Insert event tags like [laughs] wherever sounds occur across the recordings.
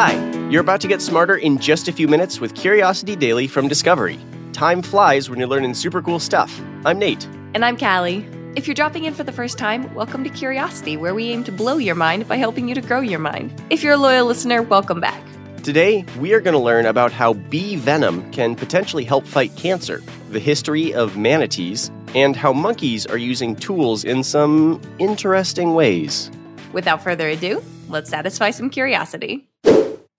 Hi, you're about to get smarter in just a few minutes with Curiosity Daily from Discovery. Time flies when you're learning super cool stuff. I'm Nate. And I'm Callie. If you're dropping in for the first time, welcome to Curiosity, where we aim to blow your mind by helping you to grow your mind. If you're a loyal listener, welcome back. Today, we are going to learn about how bee venom can potentially help fight cancer, the history of manatees, and how monkeys are using tools in some interesting ways. Without further ado, let's satisfy some curiosity.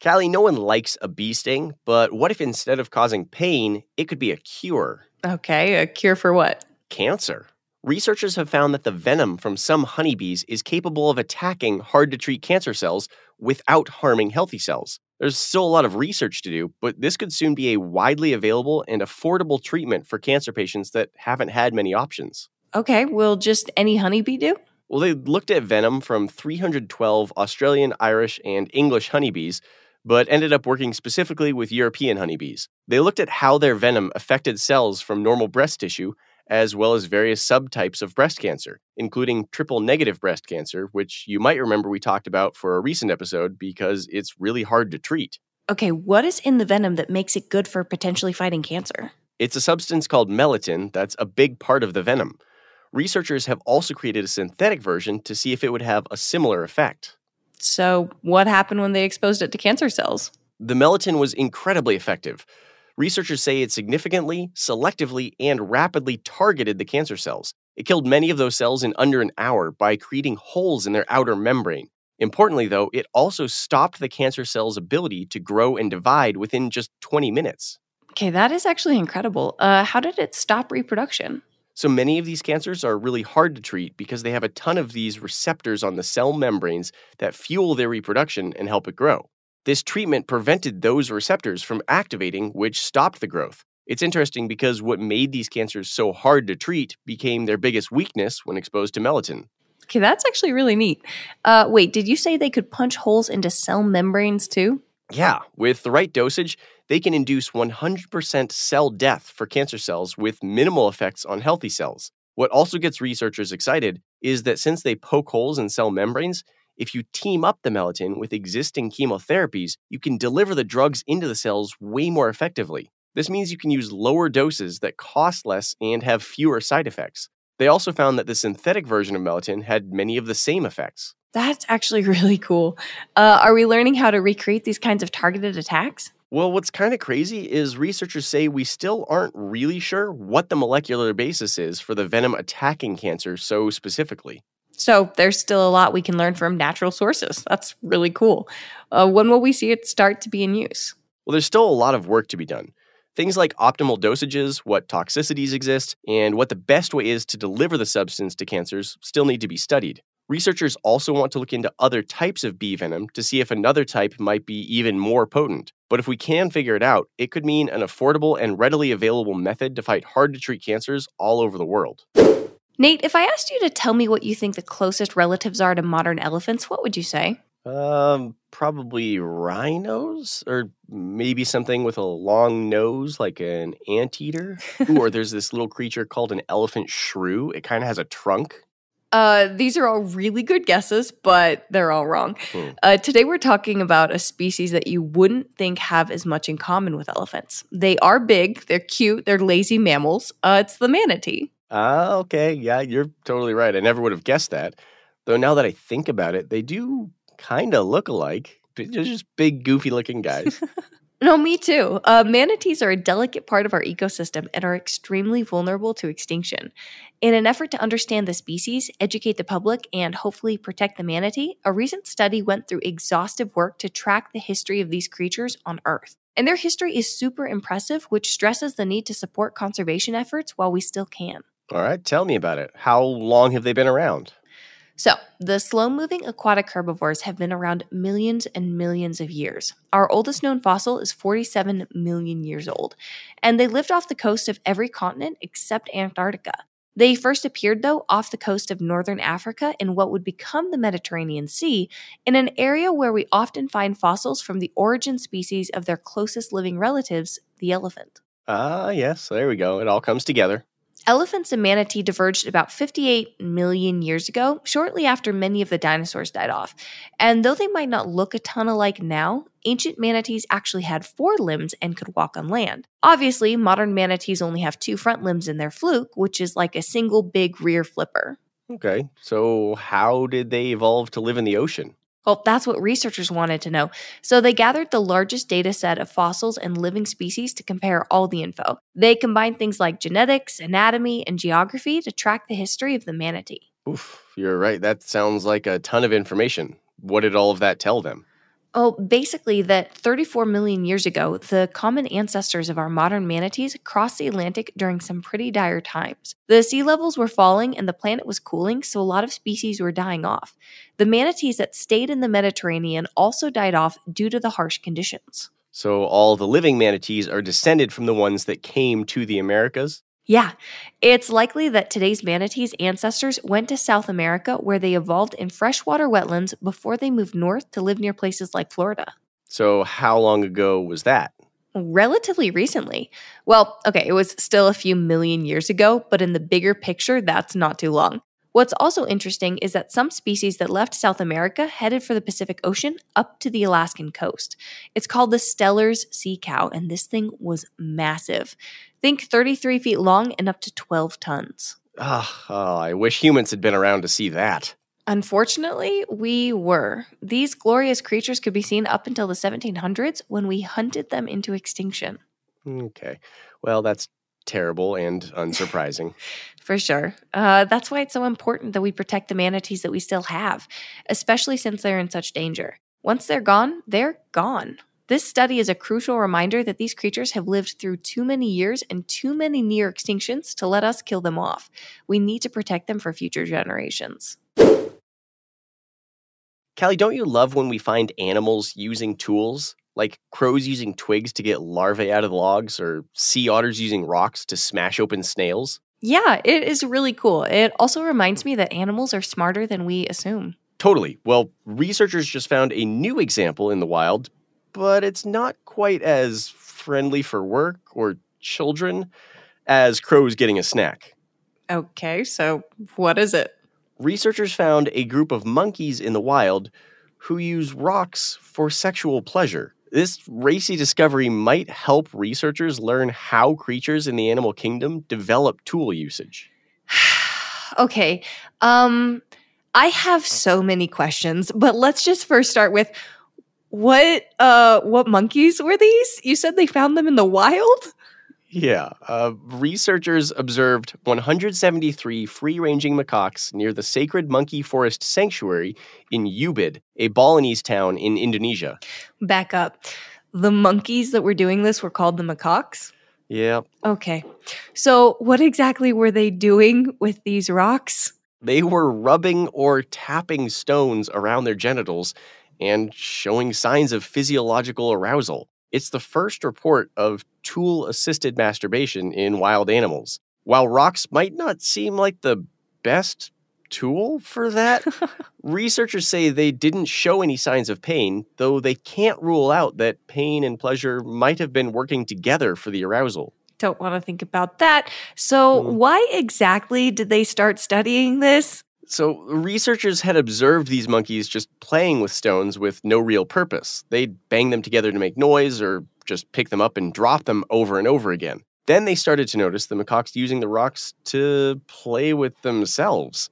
Callie, no one likes a bee sting, but what if instead of causing pain, it could be a cure? Okay, a cure for what? Cancer. Researchers have found that the venom from some honeybees is capable of attacking hard to treat cancer cells without harming healthy cells. There's still a lot of research to do, but this could soon be a widely available and affordable treatment for cancer patients that haven't had many options. Okay, will just any honeybee do? Well, they looked at venom from 312 Australian, Irish, and English honeybees but ended up working specifically with European honeybees. They looked at how their venom affected cells from normal breast tissue, as well as various subtypes of breast cancer, including triple negative breast cancer, which you might remember we talked about for a recent episode because it's really hard to treat. Okay, what is in the venom that makes it good for potentially fighting cancer? It's a substance called melittin that's a big part of the venom. Researchers have also created a synthetic version to see if it would have a similar effect. So, what happened when they exposed it to cancer cells? The melatonin was incredibly effective. Researchers say it significantly, selectively, and rapidly targeted the cancer cells. It killed many of those cells in under an hour by creating holes in their outer membrane. Importantly, though, it also stopped the cancer cell's ability to grow and divide within just 20 minutes. Okay, that is actually incredible. Uh, how did it stop reproduction? So many of these cancers are really hard to treat because they have a ton of these receptors on the cell membranes that fuel their reproduction and help it grow. This treatment prevented those receptors from activating, which stopped the growth. It's interesting because what made these cancers so hard to treat became their biggest weakness when exposed to melatonin. Okay, that's actually really neat. Uh, wait, did you say they could punch holes into cell membranes too? Yeah, with the right dosage, they can induce 100% cell death for cancer cells with minimal effects on healthy cells. What also gets researchers excited is that since they poke holes in cell membranes, if you team up the melatonin with existing chemotherapies, you can deliver the drugs into the cells way more effectively. This means you can use lower doses that cost less and have fewer side effects. They also found that the synthetic version of melatonin had many of the same effects. That's actually [laughs] really cool. Uh, are we learning how to recreate these kinds of targeted attacks? Well, what's kind of crazy is researchers say we still aren't really sure what the molecular basis is for the venom attacking cancer so specifically. So there's still a lot we can learn from natural sources. That's really cool. Uh, when will we see it start to be in use? Well, there's still a lot of work to be done. Things like optimal dosages, what toxicities exist, and what the best way is to deliver the substance to cancers still need to be studied. Researchers also want to look into other types of bee venom to see if another type might be even more potent. But if we can figure it out, it could mean an affordable and readily available method to fight hard to treat cancers all over the world. Nate, if I asked you to tell me what you think the closest relatives are to modern elephants, what would you say? Um, probably rhinos, or maybe something with a long nose, like an anteater. [laughs] Ooh, or there's this little creature called an elephant shrew. It kind of has a trunk. Uh, these are all really good guesses, but they're all wrong. Hmm. Uh, today, we're talking about a species that you wouldn't think have as much in common with elephants. They are big, they're cute, they're lazy mammals. Uh, it's the manatee. Ah, okay. Yeah, you're totally right. I never would have guessed that. Though now that I think about it, they do kind of look alike. They're just big, goofy looking guys. [laughs] No, me too. Uh, manatees are a delicate part of our ecosystem and are extremely vulnerable to extinction. In an effort to understand the species, educate the public, and hopefully protect the manatee, a recent study went through exhaustive work to track the history of these creatures on Earth. And their history is super impressive, which stresses the need to support conservation efforts while we still can. All right, tell me about it. How long have they been around? So, the slow moving aquatic herbivores have been around millions and millions of years. Our oldest known fossil is 47 million years old, and they lived off the coast of every continent except Antarctica. They first appeared, though, off the coast of northern Africa in what would become the Mediterranean Sea, in an area where we often find fossils from the origin species of their closest living relatives, the elephant. Ah, yes, there we go. It all comes together. Elephants and manatee diverged about 58 million years ago, shortly after many of the dinosaurs died off. And though they might not look a ton alike now, ancient manatees actually had four limbs and could walk on land. Obviously, modern manatees only have two front limbs in their fluke, which is like a single big rear flipper. Okay, so how did they evolve to live in the ocean? Well, that's what researchers wanted to know. So they gathered the largest data set of fossils and living species to compare all the info. They combined things like genetics, anatomy, and geography to track the history of the manatee. Oof, you're right. That sounds like a ton of information. What did all of that tell them? Oh, basically, that 34 million years ago, the common ancestors of our modern manatees crossed the Atlantic during some pretty dire times. The sea levels were falling and the planet was cooling, so a lot of species were dying off. The manatees that stayed in the Mediterranean also died off due to the harsh conditions. So, all the living manatees are descended from the ones that came to the Americas? Yeah, it's likely that today's manatees' ancestors went to South America where they evolved in freshwater wetlands before they moved north to live near places like Florida. So, how long ago was that? Relatively recently. Well, okay, it was still a few million years ago, but in the bigger picture, that's not too long. What's also interesting is that some species that left South America headed for the Pacific Ocean up to the Alaskan coast. It's called the Steller's sea cow, and this thing was massive. Think 33 feet long and up to 12 tons. Ah, oh, I wish humans had been around to see that. Unfortunately, we were. These glorious creatures could be seen up until the 1700s when we hunted them into extinction. Okay. Well, that's terrible and unsurprising. [laughs] For sure. Uh, that's why it's so important that we protect the manatees that we still have, especially since they're in such danger. Once they're gone, they're gone. This study is a crucial reminder that these creatures have lived through too many years and too many near extinctions to let us kill them off. We need to protect them for future generations. Callie, don't you love when we find animals using tools? Like crows using twigs to get larvae out of the logs, or sea otters using rocks to smash open snails? Yeah, it is really cool. It also reminds me that animals are smarter than we assume. Totally. Well, researchers just found a new example in the wild but it's not quite as friendly for work or children as crows getting a snack. Okay, so what is it? Researchers found a group of monkeys in the wild who use rocks for sexual pleasure. This racy discovery might help researchers learn how creatures in the animal kingdom develop tool usage. [sighs] okay. Um I have so many questions, but let's just first start with what uh what monkeys were these? You said they found them in the wild? Yeah. Uh, researchers observed 173 free ranging macaques near the Sacred Monkey Forest Sanctuary in Ubud, a Balinese town in Indonesia. Back up. The monkeys that were doing this were called the macaques? Yeah. Okay. So, what exactly were they doing with these rocks? They were rubbing or tapping stones around their genitals and showing signs of physiological arousal. It's the first report of tool assisted masturbation in wild animals. While rocks might not seem like the best tool for that, [laughs] researchers say they didn't show any signs of pain, though they can't rule out that pain and pleasure might have been working together for the arousal. Don't want to think about that. So, mm. why exactly did they start studying this? So, researchers had observed these monkeys just playing with stones with no real purpose. They'd bang them together to make noise or just pick them up and drop them over and over again. Then they started to notice the macaques using the rocks to play with themselves.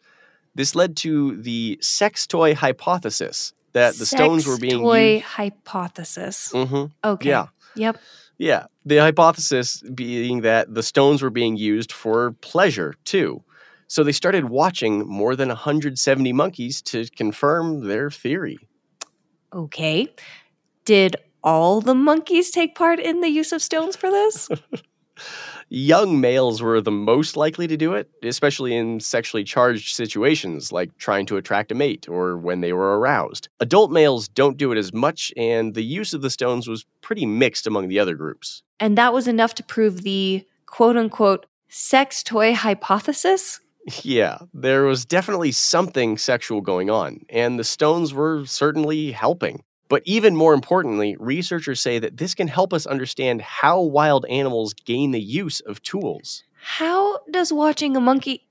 This led to the sex toy hypothesis that the sex stones were being toy used. hypothesis. Mm-hmm. Okay. Yeah. Yep. Yeah. The hypothesis being that the stones were being used for pleasure too. So they started watching more than 170 monkeys to confirm their theory. Okay. Did all the monkeys take part in the use of stones for this? [laughs] Young males were the most likely to do it, especially in sexually charged situations like trying to attract a mate or when they were aroused. Adult males don't do it as much, and the use of the stones was pretty mixed among the other groups. And that was enough to prove the quote unquote sex toy hypothesis? Yeah, there was definitely something sexual going on, and the stones were certainly helping. But even more importantly, researchers say that this can help us understand how wild animals gain the use of tools. How does watching a monkey.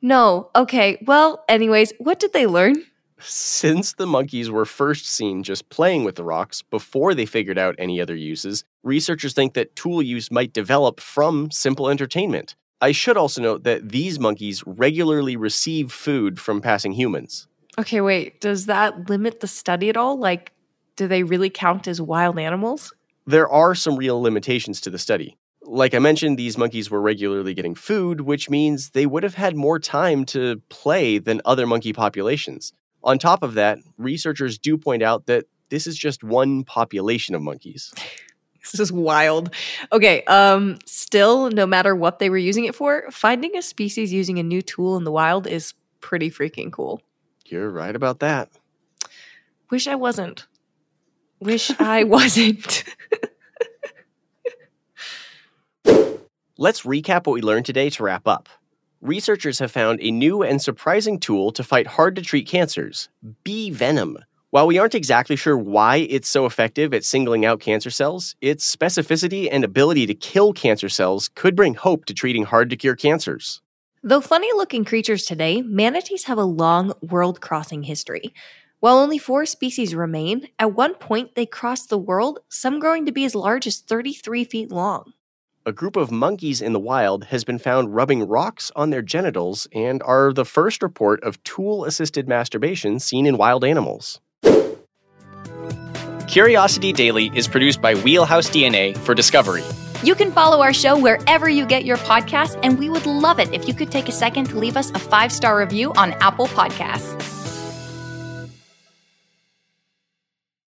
No, okay, well, anyways, what did they learn? Since the monkeys were first seen just playing with the rocks before they figured out any other uses, researchers think that tool use might develop from simple entertainment. I should also note that these monkeys regularly receive food from passing humans. Okay, wait, does that limit the study at all? Like, do they really count as wild animals? There are some real limitations to the study. Like I mentioned, these monkeys were regularly getting food, which means they would have had more time to play than other monkey populations. On top of that, researchers do point out that this is just one population of monkeys. [laughs] This is wild. Okay, um still no matter what they were using it for, finding a species using a new tool in the wild is pretty freaking cool. You're right about that. Wish I wasn't. Wish I [laughs] wasn't. Let's recap what we learned today to wrap up. Researchers have found a new and surprising tool to fight hard to treat cancers bee venom. While we aren't exactly sure why it's so effective at singling out cancer cells, its specificity and ability to kill cancer cells could bring hope to treating hard to cure cancers. Though funny looking creatures today, manatees have a long world crossing history. While only four species remain, at one point they crossed the world, some growing to be as large as 33 feet long. A group of monkeys in the wild has been found rubbing rocks on their genitals and are the first report of tool assisted masturbation seen in wild animals. Curiosity Daily is produced by Wheelhouse DNA for Discovery. You can follow our show wherever you get your podcasts, and we would love it if you could take a second to leave us a five star review on Apple Podcasts.